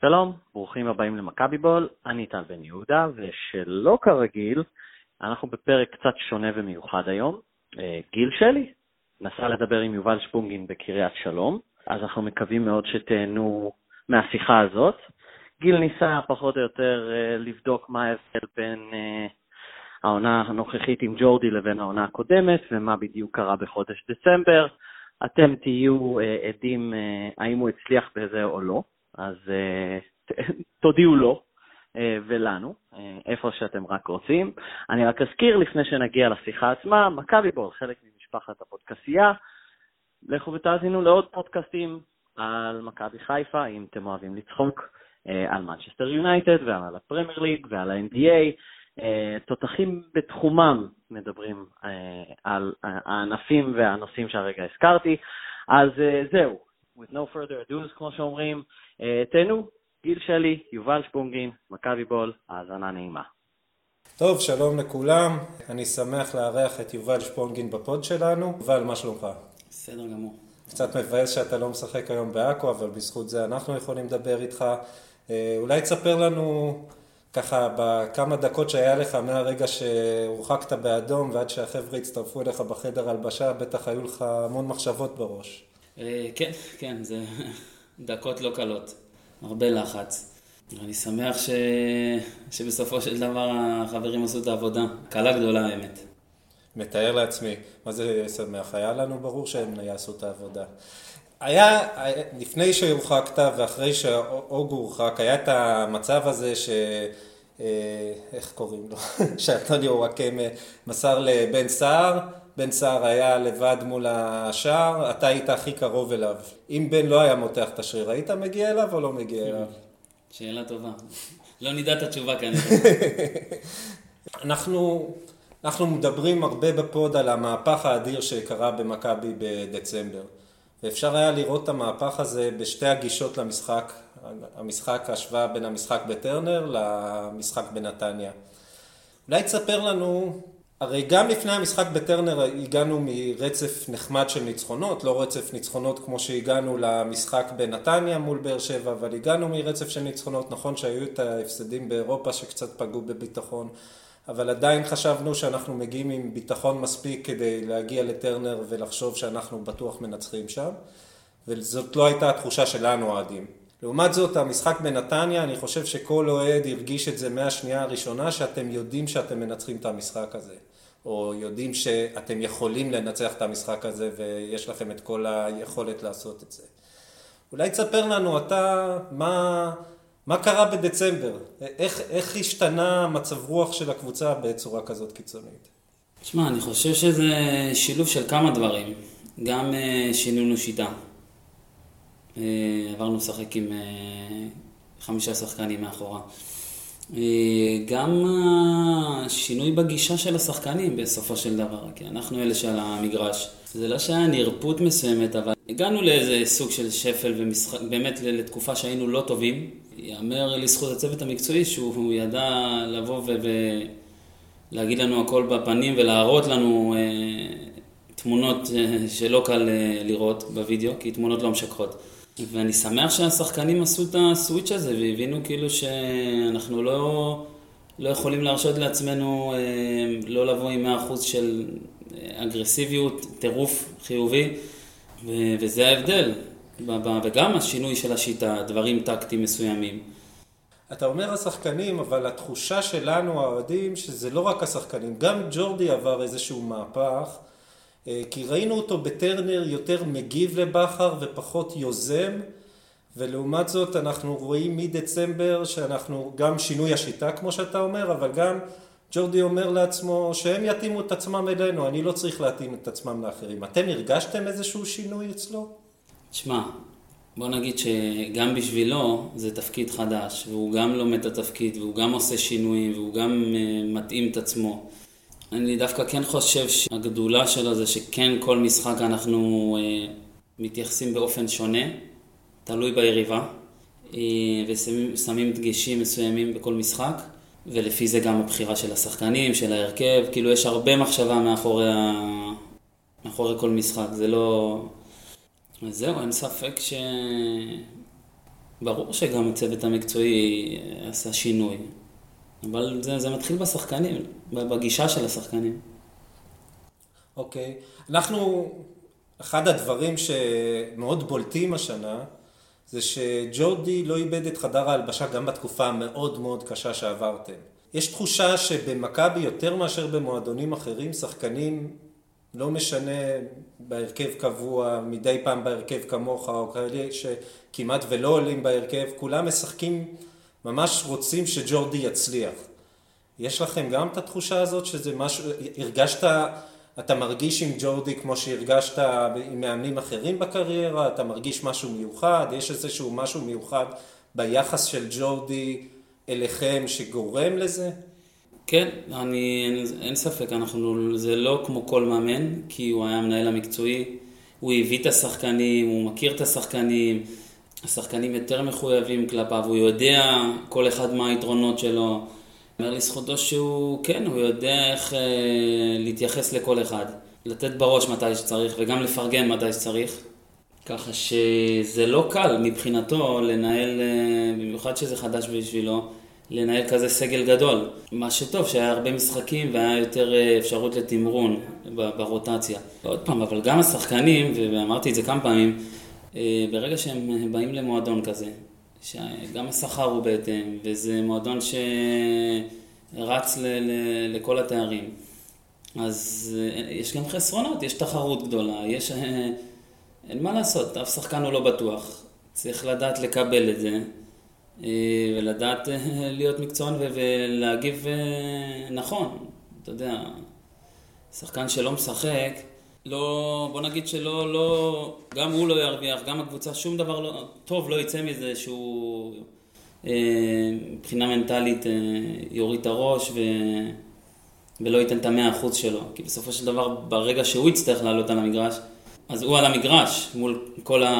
שלום, ברוכים הבאים למכבי בול, אני טל בן יהודה, ושלא כרגיל, אנחנו בפרק קצת שונה ומיוחד היום. אה, גיל שלי נסע לדבר עם יובל שפונגין בקריית שלום, אז אנחנו מקווים מאוד שתהנו מהשיחה הזאת. גיל ניסה פחות או יותר אה, לבדוק מה ההבדל בין אה, העונה הנוכחית עם ג'ורדי לבין העונה הקודמת, ומה בדיוק קרה בחודש דצמבר. אתם תהיו עדים האם הוא הצליח בזה או לא. אז uh, תודיעו לו uh, ולנו, uh, איפה שאתם רק רוצים. אני רק אזכיר, לפני שנגיע לשיחה עצמה, מכבי בול, חלק ממשפחת הפודקסייה. לכו ותאזינו לעוד פודקאסטים על מכבי חיפה, אם אתם אוהבים לצחוק, על מנצ'סטר יונייטד ועל הפרמייר ליג ועל ה-NBA. תותחים בתחומם מדברים על הענפים והנושאים שהרגע הזכרתי. אז זהו, with no further ado, כמו שאומרים, אה, תהנו, גיל שלי, יובל שפונגין, מכבי בול, האזנה נעימה. טוב, שלום לכולם, אני שמח לארח את יובל שפונגין בפוד שלנו. יובל, מה שלומך? בסדר גמור. קצת מבאס שאתה לא משחק היום בעכו, אבל בזכות זה אנחנו יכולים לדבר איתך. אה, אולי תספר לנו ככה בכמה דקות שהיה לך מהרגע שהורחקת באדום ועד שהחבר'ה הצטרפו אליך בחדר הלבשה, בטח היו לך המון מחשבות בראש. כן, כן, זה דקות לא קלות, הרבה לחץ. אני שמח ש... שבסופו של דבר החברים עשו את העבודה. קלה גדולה האמת. מתאר לעצמי. מה זה שמח? היה לנו ברור שהם יעשו את העבודה. היה, לפני שהורחקת ואחרי שאוג הורחק, היה את המצב הזה ש... אה, איך קוראים לו? שאנטוניו וואקמה מסר לבן סער, בן סער היה לבד מול השער, אתה היית הכי קרוב אליו. אם בן לא היה מותח את השריר, היית מגיע אליו או לא מגיע אליו? שאלה טובה. לא נדע את התשובה כנראה. אנחנו, אנחנו מדברים הרבה בפוד על המהפך האדיר שקרה במכבי בדצמבר. ואפשר היה לראות את המהפך הזה בשתי הגישות למשחק, המשחק, ההשוואה בין המשחק בטרנר למשחק בנתניה. אולי תספר לנו הרי גם לפני המשחק בטרנר הגענו מרצף נחמד של ניצחונות, לא רצף ניצחונות כמו שהגענו למשחק בנתניה מול באר שבע, אבל הגענו מרצף של ניצחונות, נכון שהיו את ההפסדים באירופה שקצת פגעו בביטחון, אבל עדיין חשבנו שאנחנו מגיעים עם ביטחון מספיק כדי להגיע לטרנר ולחשוב שאנחנו בטוח מנצחים שם, וזאת לא הייתה התחושה שלנו האוהדים. לעומת זאת, המשחק בנתניה, אני חושב שכל אוהד הרגיש את זה מהשנייה הראשונה, שאתם יודעים שאתם מנצחים את המשחק הזה. או יודעים שאתם יכולים לנצח את המשחק הזה ויש לכם את כל היכולת לעשות את זה. אולי תספר לנו אתה מה, מה קרה בדצמבר, איך, איך השתנה מצב רוח של הקבוצה בצורה כזאת קיצונית? תשמע, אני חושב שזה שילוב של כמה דברים. גם אה, שינינו שיטה. אה, עברנו לשחק עם אה, חמישה שחקנים מאחורה. אה, גם השינוי בגישה של השחקנים בסופו של דבר, כי אנחנו אלה שעל המגרש. זה לא שהיה נרפות מסוימת, אבל הגענו לאיזה סוג של שפל ומשחק, באמת לתקופה שהיינו לא טובים. ייאמר לזכות הצוות המקצועי שהוא ידע לבוא ולהגיד לנו הכל בפנים ולהראות לנו אה, תמונות אה, שלא קל אה, לראות בווידאו, כי תמונות לא משקרות. ואני שמח שהשחקנים עשו את הסוויץ' הזה והבינו כאילו שאנחנו לא, לא יכולים להרשות לעצמנו אה, לא לבוא עם 100% של אגרסיביות, טירוף חיובי, ו- וזה ההבדל. וגם השינוי של השיטה, דברים טקטיים מסוימים. אתה אומר השחקנים, אבל התחושה שלנו, האוהדים, שזה לא רק השחקנים, גם ג'ורדי עבר איזשהו מהפך. אה, כי ראינו אותו בטרנר יותר מגיב לבכר ופחות יוזם, ולעומת זאת אנחנו רואים מדצמבר שאנחנו, גם שינוי השיטה כמו שאתה אומר, אבל גם ג'ורדי אומר לעצמו שהם יתאימו את עצמם אלינו, אני לא צריך להתאים את עצמם לאחרים. אתם הרגשתם איזשהו שינוי אצלו? תשמע, בוא נגיד שגם בשבילו זה תפקיד חדש, והוא גם לומד את התפקיד, והוא גם עושה שינויים, והוא גם אה, מתאים את עצמו. אני דווקא כן חושב שהגדולה שלו זה שכן כל משחק אנחנו אה, מתייחסים באופן שונה, תלוי ביריבה, אה, ושמים דגשים מסוימים בכל משחק, ולפי זה גם הבחירה של השחקנים, של ההרכב, כאילו יש הרבה מחשבה מאחורי, ה... מאחורי כל משחק, זה לא... זהו, אין ספק ש... ברור שגם הצוות המקצועי עשה שינוי, אבל זה, זה מתחיל בשחקנים, בגישה של השחקנים. אוקיי. Okay. אנחנו, אחד הדברים שמאוד בולטים השנה, זה שג'ורדי לא איבד את חדר ההלבשה גם בתקופה המאוד מאוד קשה שעברתם. יש תחושה שבמכבי יותר מאשר במועדונים אחרים, שחקנים, לא משנה בהרכב קבוע, מדי פעם בהרכב כמוך, או כאלה שכמעט ולא עולים בהרכב, כולם משחקים, ממש רוצים שג'ורדי יצליח. יש לכם גם את התחושה הזאת שזה משהו, הרגשת, אתה מרגיש עם ג'ורדי כמו שהרגשת עם מאמנים אחרים בקריירה, אתה מרגיש משהו מיוחד, יש איזשהו משהו מיוחד ביחס של ג'ורדי אליכם שגורם לזה? כן, אני, אין, אין ספק, אנחנו, זה לא כמו כל מאמן, כי הוא היה המנהל המקצועי, הוא הביא את השחקנים, הוא מכיר את השחקנים, השחקנים יותר מחויבים כלפיו, הוא יודע כל אחד מה היתרונות שלו. אומר לזכותו שהוא, כן, הוא יודע איך אה, להתייחס לכל אחד, לתת בראש מתי שצריך וגם לפרגן מתי שצריך. ככה שזה לא קל מבחינתו לנהל, אה, במיוחד שזה חדש בשבילו, לנהל כזה סגל גדול. מה שטוב, שהיה הרבה משחקים והיה יותר אה, אפשרות לתמרון ברוטציה. עוד פעם, אבל גם השחקנים, ואמרתי את זה כמה פעמים, אה, ברגע שהם באים למועדון כזה, שגם השכר הוא בהתאם, וזה מועדון שרץ ל- ל- לכל התארים, אז יש גם חסרונות, יש תחרות גדולה, יש... אין מה לעשות, אף שחקן הוא לא בטוח. צריך לדעת לקבל את זה, אה, ולדעת אה, להיות מקצוען ולהגיב אה, נכון. אתה יודע, שחקן שלא משחק, לא, בוא נגיד שלא, לא, גם הוא לא ירוויח, גם הקבוצה, שום דבר לא, טוב לא יצא מזה שהוא מבחינה מנטלית יוריד את הראש ו, ולא ייתן את המאה אחוז שלו. כי בסופו של דבר, ברגע שהוא יצטרך לעלות על המגרש, אז הוא על המגרש מול כל ה...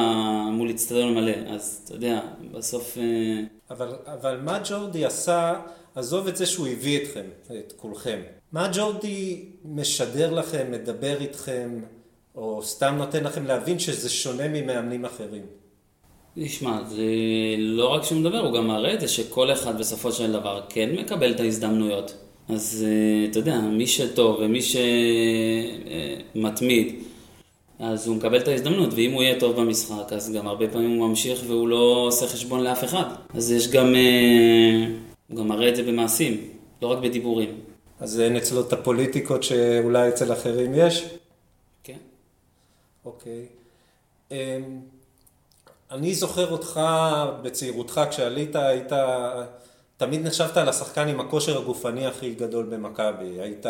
מול אצטדיון מלא, אז אתה יודע, בסוף... אה, אבל, אבל מה ג'ורדי עשה, עזוב את זה שהוא הביא אתכם, את כולכם. מה ג'ורדי משדר לכם, מדבר איתכם, או סתם נותן לכם להבין שזה שונה ממאמנים אחרים? נשמע, זה לא רק שהוא מדבר, הוא גם מראה את זה שכל אחד בסופו של דבר כן מקבל את ההזדמנויות. אז אה, אתה יודע, מי שטוב ומי שמתמיד, אז הוא מקבל את ההזדמנות, ואם הוא יהיה טוב במשחק, אז גם הרבה פעמים הוא ממשיך והוא לא עושה חשבון לאף אחד. אז יש גם, אה, הוא גם מראה את זה במעשים, לא רק בדיבורים. אז אין אצלו את הפוליטיקות שאולי אצל אחרים יש? כן. אוקיי. אמ, אני זוכר אותך בצעירותך, כשעלית, היית... תמיד נחשבת על השחקן עם הכושר הגופני הכי גדול במכבי. היית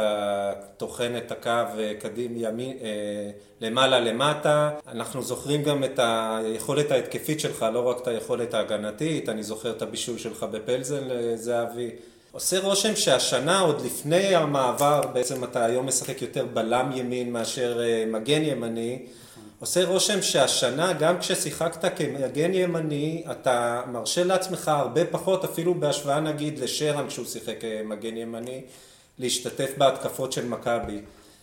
טוחן את הקו אה, קדים ימין, אה, למעלה למטה. אנחנו זוכרים גם את היכולת ההתקפית שלך, לא רק את היכולת ההגנתית. אני זוכר את הבישול שלך בפלזן לזהבי. עושה רושם שהשנה, עוד לפני המעבר, בעצם אתה היום משחק יותר בלם ימין מאשר אה, מגן ימני. עושה רושם שהשנה, גם כששיחקת כמגן ימני, אתה מרשה לעצמך הרבה פחות, אפילו בהשוואה נגיד לשרן כשהוא שיחק כמגן ימני, להשתתף בהתקפות של מכבי.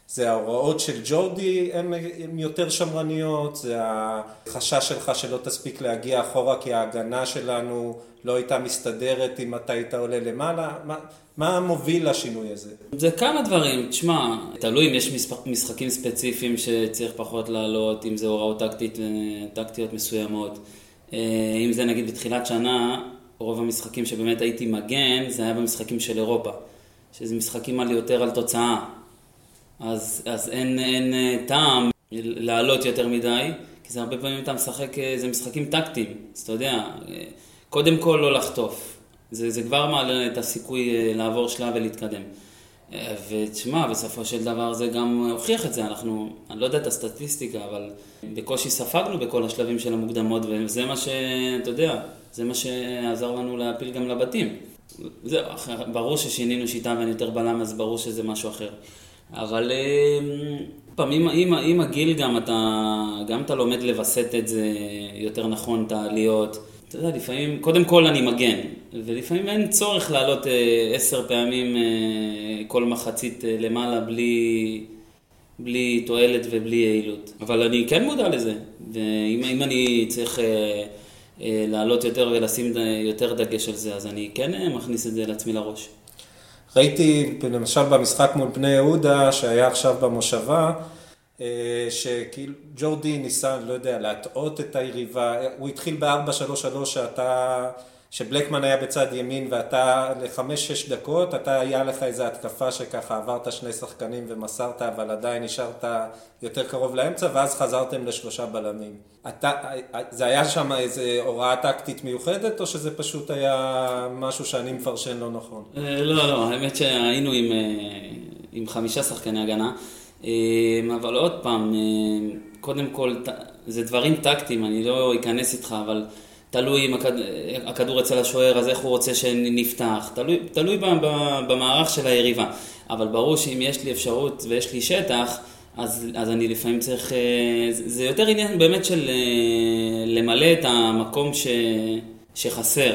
זה ההוראות של ג'ורדי הן יותר שמרניות, זה החשש שלך שלא תספיק להגיע אחורה כי ההגנה שלנו לא הייתה מסתדרת אם אתה היית עולה למעלה. מה, מה מוביל לשינוי הזה? זה כמה דברים, תשמע, תלוי אם יש משחקים ספציפיים שצריך פחות לעלות, אם זה הוראות טקטית, טקטיות מסוימות. אה, אם זה נגיד בתחילת שנה, רוב המשחקים שבאמת הייתי מגן, זה היה במשחקים של אירופה. שזה משחקים על יותר על תוצאה. אז, אז אין, אין אה, טעם לעלות יותר מדי, כי זה הרבה פעמים אתה משחק, אה, זה משחקים טקטיים. אז אתה יודע, קודם כל לא לחטוף. זה, זה כבר מעלה את הסיכוי אה, לעבור שלב ולהתקדם. אה, ותשמע, בסופו של דבר זה גם הוכיח את זה, אנחנו, אני לא יודע את הסטטיסטיקה, אבל בקושי ספגנו בכל השלבים של המוקדמות, וזה מה שאתה יודע, זה מה שעזר לנו להפיל גם לבתים. זהו, ברור ששינינו שיטה ואני יותר בלם, אז ברור שזה משהו אחר. אבל אה, פעם, עם, עם, עם הגיל גם אתה, גם אתה לומד לווסת את זה יותר נכון, את העליות. אתה יודע, לפעמים, קודם כל אני מגן, ולפעמים אין צורך לעלות אה, עשר פעמים אה, כל מחצית אה, למעלה בלי, בלי תועלת ובלי יעילות. אבל אני כן מודע לזה, ואם אני צריך לעלות יותר ולשים יותר דגש על זה, אז אני כן מכניס את זה לעצמי לראש. ראיתי למשל במשחק מול בני יהודה, שהיה עכשיו במושבה, שכאילו ג'ורדי ניסה, לא יודע, להטעות את היריבה, הוא התחיל ב-4-3-3 שאתה... שבלקמן היה בצד ימין ואתה לחמש-שש דקות, אתה היה לך איזו התקפה שככה עברת שני שחקנים ומסרת, אבל עדיין נשארת יותר קרוב לאמצע, ואז חזרתם לשלושה בלמים. אתה, זה היה שם איזו הוראה טקטית מיוחדת, או שזה פשוט היה משהו שאני מפרשן לא נכון? אה, לא, לא, האמת שהיינו עם, אה, עם חמישה שחקני הגנה, אה, אבל עוד פעם, קודם כל, זה דברים טקטיים, אני לא אכנס איתך, אבל... תלוי אם הכד... הכדור אצל השוער, אז איך הוא רוצה שנפתח, תלוי, תלוי במערך של היריבה. אבל ברור שאם יש לי אפשרות ויש לי שטח, אז, אז אני לפעמים צריך... אה, זה יותר עניין באמת של אה, למלא את המקום ש, שחסר.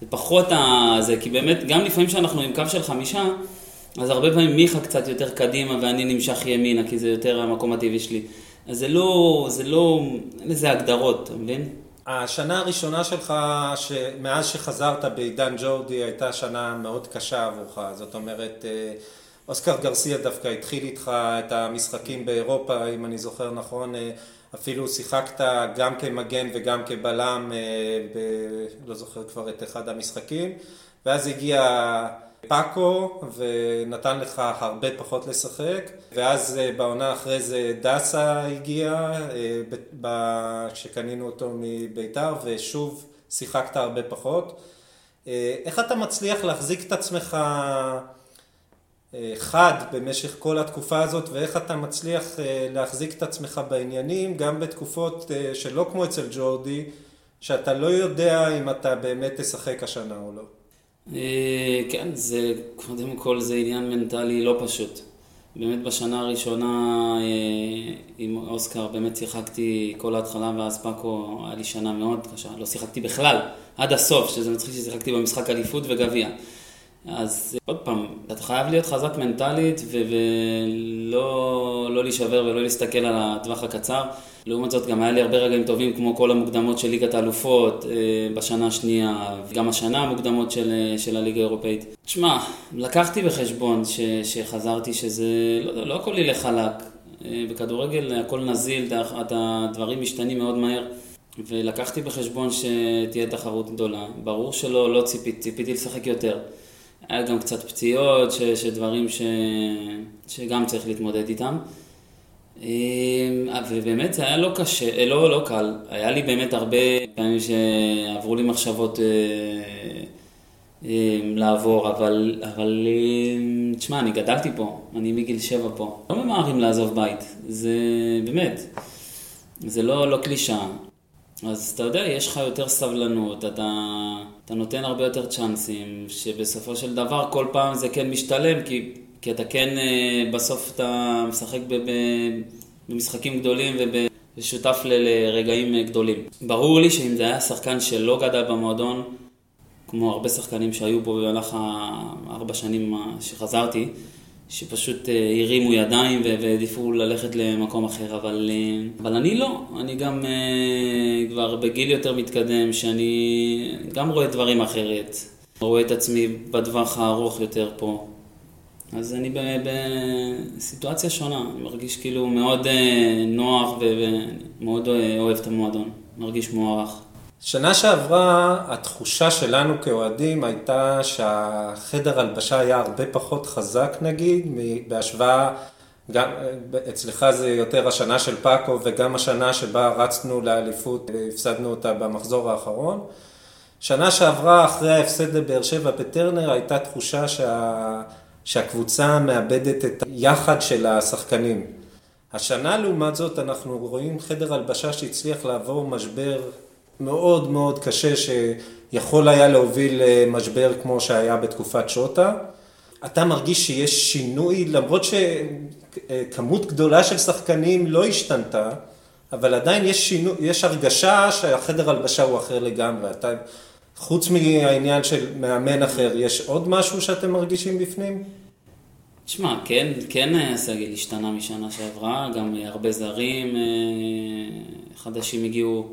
זה פחות ה... זה, כי באמת, גם לפעמים שאנחנו עם קו של חמישה, אז הרבה פעמים מיכה קצת יותר קדימה ואני נמשך ימינה, כי זה יותר המקום הטבעי שלי. אז זה לא, זה לא, אין לזה הגדרות, אתה מבין? השנה הראשונה שלך, מאז שחזרת בעידן ג'ורדי, הייתה שנה מאוד קשה עבורך. זאת אומרת, אה, אוסקר גרסיה דווקא התחיל איתך את המשחקים באירופה, אם אני זוכר נכון. אה, אפילו שיחקת גם כמגן וגם כבלם, אה, ב... לא זוכר כבר את אחד המשחקים. ואז הגיע פאקו ונתן לך הרבה פחות לשחק ואז אה, בעונה אחרי זה דסה הגיע אה, כשקנינו אותו מביתר ושוב שיחקת הרבה פחות. אה, איך אתה מצליח להחזיק את עצמך חד במשך כל התקופה הזאת ואיך אתה מצליח להחזיק את עצמך בעניינים גם בתקופות שלא כמו אצל ג'ורדי שאתה לא יודע אם אתה באמת תשחק השנה או לא. אה, כן, זה, קודם כל זה עניין מנטלי לא פשוט. באמת בשנה הראשונה אה, עם אוסקר באמת שיחקתי כל ההתחלה ואז פאקו היה לי שנה מאוד קשה, לא שיחקתי בכלל, עד הסוף, שזה מצחיק ששיחקתי במשחק אליפות וגביע. אז עוד פעם, אתה חייב להיות חזק מנטלית ולא לא להישבר ולא להסתכל על הטווח הקצר. לעומת זאת גם היה לי הרבה רגעים טובים כמו כל המוקדמות של ליגת האלופות אה, בשנה השנייה וגם השנה המוקדמות של, אה, של הליגה האירופאית. תשמע, לקחתי בחשבון ש, שחזרתי שזה, לא, לא הכל ילך חלק. אה, בכדורגל הכל נזיל, הדברים משתנים מאוד מהר. ולקחתי בחשבון שתהיה תחרות גדולה. ברור שלא, לא ציפיתי, ציפיתי לשחק יותר. היה גם קצת פציעות, ש, שדברים ש, שגם צריך להתמודד איתם. אמ, ובאמת זה היה לא קשה, אה, לא, לא קל. היה לי באמת הרבה פעמים שעברו לי מחשבות אה, אה, לעבור, אבל, אבל תשמע, אני גדלתי פה, אני מגיל שבע פה. לא ממהרים לעזוב בית, זה באמת, זה לא, לא קלישאה. אז אתה יודע, יש לך יותר סבלנות, אתה, אתה נותן הרבה יותר צ'אנסים, שבסופו של דבר כל פעם זה כן משתלם, כי כי אתה כן, אה, בסוף אתה משחק במשחקים גדולים ושותף לרגעים גדולים. ברור לי שאם זה היה שחקן שלא גדל במועדון, כמו הרבה שחקנים שהיו פה במהלך הארבע שנים שחזרתי, שפשוט אה, הרימו ידיים והעדיפו ללכת למקום אחר, אבל, אבל אני לא, אני גם כבר בגיל יותר מתקדם, שאני גם רואה דברים אחרת, רואה את עצמי בטווח הארוך יותר פה. אז אני בסיטואציה שונה, אני מרגיש כאילו מאוד אה, נוח ומאוד אה, אוהב את המועדון, מרגיש מוערך. שנה שעברה התחושה שלנו כאוהדים הייתה שהחדר הלבשה היה הרבה פחות חזק נגיד, בהשוואה, גם אצלך זה יותר השנה של פאקו וגם השנה שבה רצנו לאליפות והפסדנו אותה במחזור האחרון. שנה שעברה אחרי ההפסד לבאר שבע בטרנר הייתה תחושה שה... שהקבוצה מאבדת את היחד של השחקנים. השנה לעומת זאת אנחנו רואים חדר הלבשה שהצליח לעבור משבר מאוד מאוד קשה שיכול היה להוביל למשבר כמו שהיה בתקופת שוטה. אתה מרגיש שיש שינוי למרות שכמות גדולה של שחקנים לא השתנתה, אבל עדיין יש, שינו, יש הרגשה שהחדר הלבשה הוא אחר לגמרי. אתה, חוץ מהעניין של מאמן אחר, יש עוד משהו שאתם מרגישים בפנים? תשמע, כן, כן הסגל השתנה משנה שעברה, גם הרבה זרים אה, חדשים הגיעו.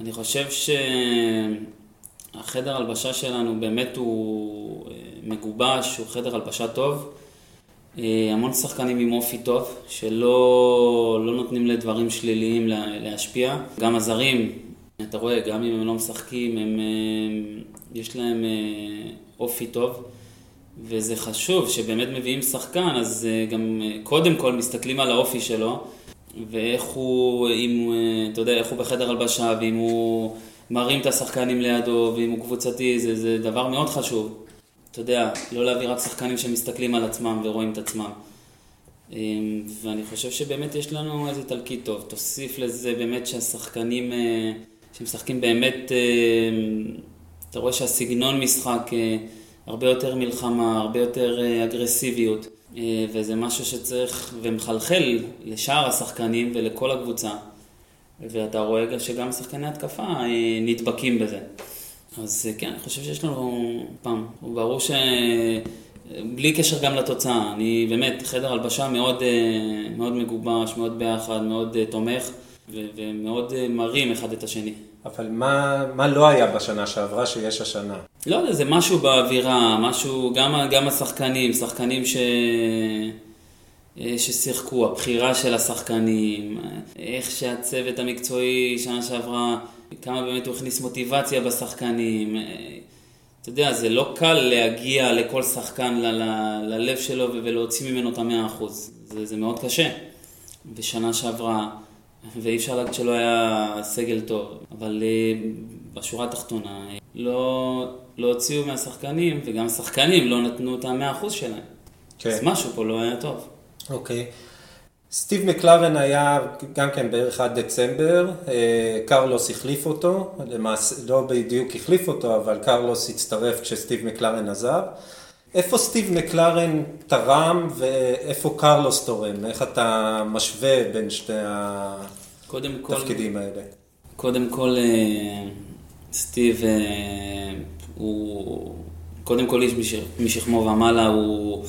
אני חושב שהחדר הלבשה שלנו באמת הוא אה, מגובש, הוא חדר הלבשה טוב. אה, המון שחקנים עם אופי טוב, שלא לא נותנים לדברים שליליים להשפיע. גם הזרים, אתה רואה, גם אם הם לא משחקים, הם, אה, יש להם אופי טוב. וזה חשוב, שבאמת מביאים שחקן, אז גם קודם כל מסתכלים על האופי שלו, ואיך הוא, אם, אתה יודע, איך הוא בחדר הלבשה, ואם הוא מרים את השחקנים לידו, ואם הוא קבוצתי, זה, זה דבר מאוד חשוב. אתה יודע, לא להביא רק שחקנים שמסתכלים על עצמם ורואים את עצמם. אמ, ואני חושב שבאמת יש לנו איזה תלקיט טוב. תוסיף לזה באמת שהשחקנים אה, שמשחקים באמת, אה, אתה רואה שהסגנון משחק אה, הרבה יותר מלחמה, הרבה יותר אגרסיביות. וזה משהו שצריך ומחלחל לשאר השחקנים ולכל הקבוצה. ואתה רואה שגם שחקני התקפה נדבקים בזה. אז כן, אני חושב שיש לנו, פעם, ברור שבלי קשר גם לתוצאה, אני באמת, חדר הלבשה מאוד, אה, מאוד מגובש, מאוד ביחד, מאוד אה, תומך ו- ומאוד אה, מרים אחד את השני. אבל מה, מה לא היה בשנה שעברה שיש השנה? לא יודע, זה משהו באווירה, משהו, גם, גם השחקנים, שחקנים ש... ששיחקו, הבחירה של השחקנים, איך שהצוות המקצועי שנה שעברה כמה באמת הוא הכניס מוטיבציה בשחקנים. אה, אתה יודע, זה לא קל להגיע לכל שחקן ל- ל- ללב שלו ולהוציא ממנו את המאה אחוז. זה, זה מאוד קשה. בשנה שעברה, ואי אפשר להגיד שלא היה סגל טוב, אבל uh, בשורה התחתונה, לא, לא הוציאו מהשחקנים, וגם השחקנים לא נתנו את המאה אחוז שלהם. כן. אז משהו פה לא היה טוב. אוקיי. Okay. סטיב מקלרן היה גם כן בערך עד דצמבר, אה, קרלוס החליף אותו, למעשה לא בדיוק החליף אותו, אבל קרלוס הצטרף כשסטיב מקלרן עזב. איפה סטיב מקלרן תרם ואיפה קרלוס תורם? איך אתה משווה בין שתי התפקידים האלה? קודם כל, אה, סטיב אה, הוא קודם כל איש משכמו ומעלה, הוא...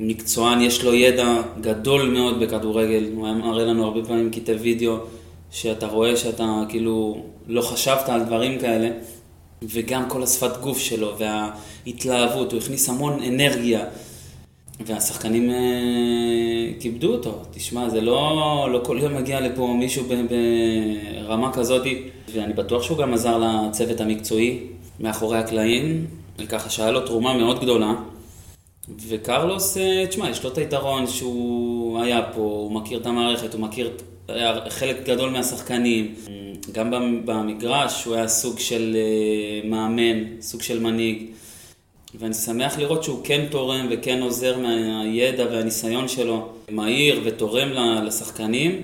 מקצוען, יש לו ידע גדול מאוד בכדורגל, הוא היה מראה לנו הרבה פעמים קטעי וידאו, שאתה רואה שאתה כאילו לא חשבת על דברים כאלה, וגם כל השפת גוף שלו וההתלהבות, הוא הכניס המון אנרגיה, והשחקנים אה, כיבדו אותו. תשמע, זה לא, לא כל יום מגיע לפה מישהו ברמה כזאת, ואני בטוח שהוא גם עזר לצוות המקצועי מאחורי הקלעים, וככה שהיה לו תרומה מאוד גדולה. וקרלוס, אה, תשמע, יש לו את היתרון שהוא היה פה, הוא מכיר את המערכת, הוא מכיר חלק גדול מהשחקנים. גם במגרש הוא היה סוג של אה, מאמן, סוג של מנהיג. ואני שמח לראות שהוא כן תורם וכן עוזר מהידע והניסיון שלו, מהיר ותורם לשחקנים,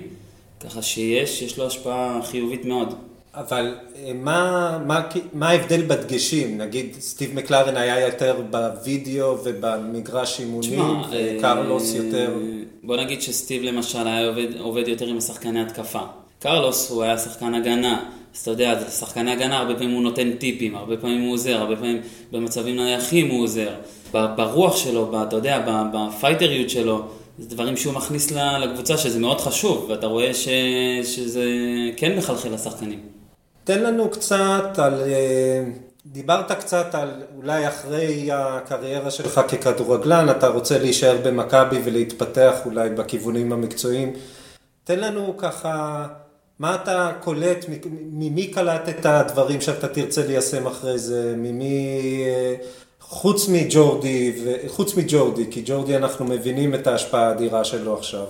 ככה שיש, יש לו השפעה חיובית מאוד. אבל אה, מה, מה, מה ההבדל בדגשים? נגיד סטיב מקלרן היה יותר בווידאו ובמגרש אימונים, וקרלוס אה, יותר... בוא נגיד שסטיב למשל היה עובד, עובד יותר עם השחקני התקפה. קרלוס הוא היה שחקן הגנה, אז אתה יודע, שחקני הגנה הרבה פעמים הוא נותן טיפים, הרבה פעמים הוא עוזר, הרבה פעמים במצבים נייחים הוא עוזר. ברוח שלו, אתה יודע, בפייטריות שלו, זה דברים שהוא מכניס לקבוצה שזה מאוד חשוב, ואתה רואה ש, שזה כן מחלחל לשחקנים. תן לנו קצת על, אה, דיברת קצת על אולי אחרי הקריירה שלך ככדורגלן, אתה רוצה להישאר במכבי ולהתפתח אולי בכיוונים המקצועיים. תן לנו ככה, מה אתה קולט, ממי קלט את הדברים שאתה תרצה ליישם אחרי זה, ממי, אה, חוץ מג'ורדי, חוץ מג'ורדי, כי ג'ורדי אנחנו מבינים את ההשפעה האדירה שלו עכשיו.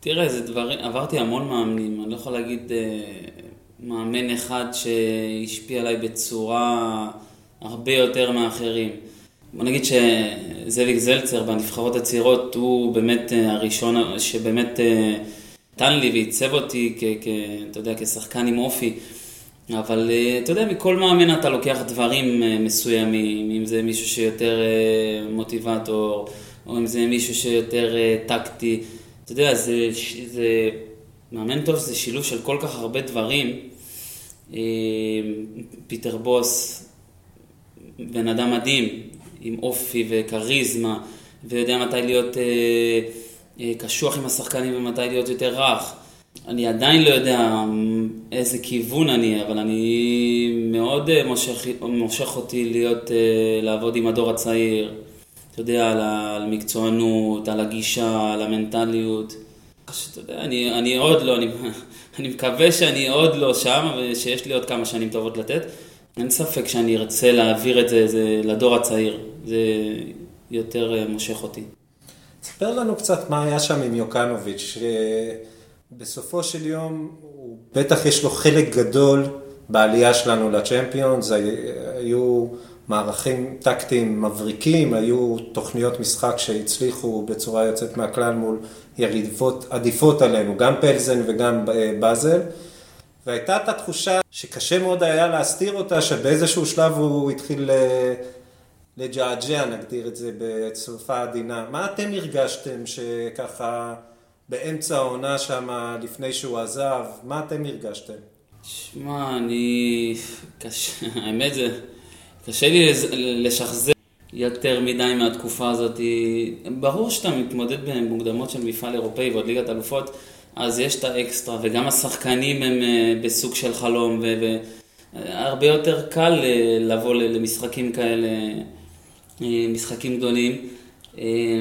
תראה, זה דברים, עברתי המון מאמנים, אני לא יכול להגיד אה, מאמן אחד שהשפיע עליי בצורה הרבה יותר מאחרים. בוא נגיד שזאביק זלצר בנבחרות הצעירות הוא באמת אה, הראשון שבאמת אה, נתן לי ועיצב אותי, כ, כ, אתה יודע, כשחקן עם אופי. אבל אה, אתה יודע, מכל מאמן אתה לוקח דברים מסוימים, אם זה מישהו שיותר מוטיבטור, או אם זה מישהו שיותר טקטי. אתה יודע, זה, זה, מאמן טוב זה שילוב של כל כך הרבה דברים. פיטר בוס, בן אדם מדהים, עם אופי וכריזמה, ויודע מתי להיות אה, אה, קשוח עם השחקנים ומתי להיות יותר רך. אני עדיין לא יודע איזה כיוון אני, אבל אני מאוד אה, מושך, מושך אותי להיות, לעבוד עם הדור הצעיר. אתה יודע, על, על מקצוענות, על הגישה, על המנטליות. שאתה יודע, אני, אני עוד לא, אני, אני מקווה שאני עוד לא שם ושיש לי עוד כמה שנים טובות לתת. אין ספק שאני ארצה להעביר את זה, זה לדור הצעיר. זה יותר אה, מושך אותי. ספר לנו קצת מה היה שם עם יוקנוביץ', שבסופו של יום, הוא, בטח יש לו חלק גדול בעלייה שלנו לצ'מפיונס, היו מערכים טקטיים מבריקים, היו תוכניות משחק שהצליחו בצורה יוצאת מהכלל מול יריבות עדיפות עלינו, גם פלזן וגם באזל. והייתה את התחושה שקשה מאוד היה להסתיר אותה, שבאיזשהו שלב הוא התחיל אה, לג'עג'ע, נגדיר את זה בצרופה עדינה. מה אתם הרגשתם שככה באמצע העונה שם, לפני שהוא עזב, מה אתם הרגשתם? שמע, אני... קשה, האמת זה... קשה לי לשחזר יותר מדי מהתקופה הזאת. ברור שאתה מתמודד במוקדמות של מפעל אירופאי ועוד ליגת אלופות, אז יש את האקסטרה, וגם השחקנים הם אה, בסוג של חלום, והרבה יותר קל אה, לבוא למשחקים כאלה. אה, משחקים גדולים,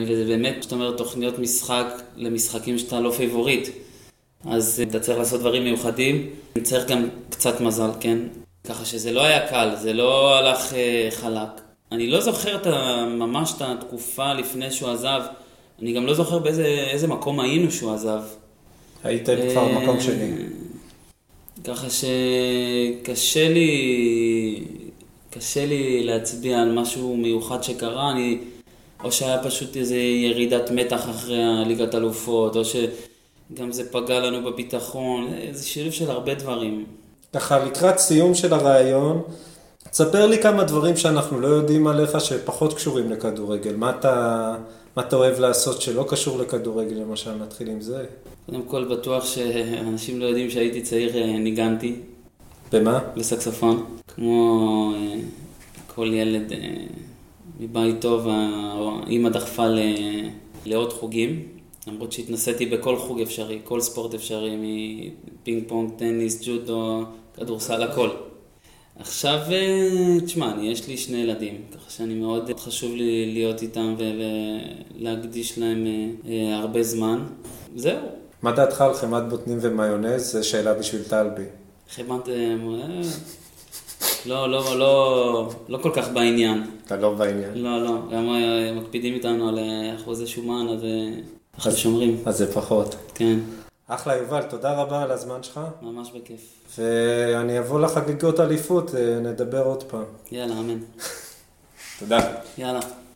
וזה באמת, זאת אומרת, תוכניות משחק למשחקים שאתה לא favorite. אז אתה צריך לעשות דברים מיוחדים, צריך גם קצת מזל, כן? ככה שזה לא היה קל, זה לא הלך חלק. אני לא זוכר את ממש את התקופה לפני שהוא עזב, אני גם לא זוכר באיזה מקום היינו שהוא עזב. הייתם כבר במקום שני. ככה שקשה לי קשה לי להצביע על משהו מיוחד שקרה, אני, או שהיה פשוט איזה ירידת מתח אחרי הליגת אלופות, או שגם זה פגע לנו בביטחון, זה שילוב של הרבה דברים. ככה, לקראת סיום של הרעיון, תספר לי כמה דברים שאנחנו לא יודעים עליך שפחות קשורים לכדורגל. מה אתה, מה אתה אוהב לעשות שלא קשור לכדורגל, למשל? נתחיל עם זה. קודם כל, בטוח שאנשים לא יודעים שהייתי צעיר, אה, ניגנתי. במה? בסקסופון. כמו אה, כל ילד אה, מבית טוב, האימא דחפה לעוד חוגים, למרות שהתנסיתי בכל חוג אפשרי, כל ספורט אפשרי, מפינג פונג, טניס, ג'ודו, כדורסל, הכל. עכשיו, אה, תשמע, יש לי שני ילדים, ככה שאני מאוד חשוב לי להיות איתם ולהקדיש להם הרבה זמן. זהו. מה דעתך על חמת בוטנים ומיונז? זו שאלה בשביל טלבי. חמת... לא, לא, לא, לא כל כך בעניין. אתה לא בעניין. לא, לא, גם אה, מקפידים איתנו על אה, אחוזי שומן, אז אה, אנחנו שומרים. אז זה פחות. כן. אחלה יובל, תודה רבה על הזמן שלך. ממש בכיף. ואני אבוא לחגיגות אליפות, נדבר עוד פעם. יאללה, אמן. תודה. יאללה.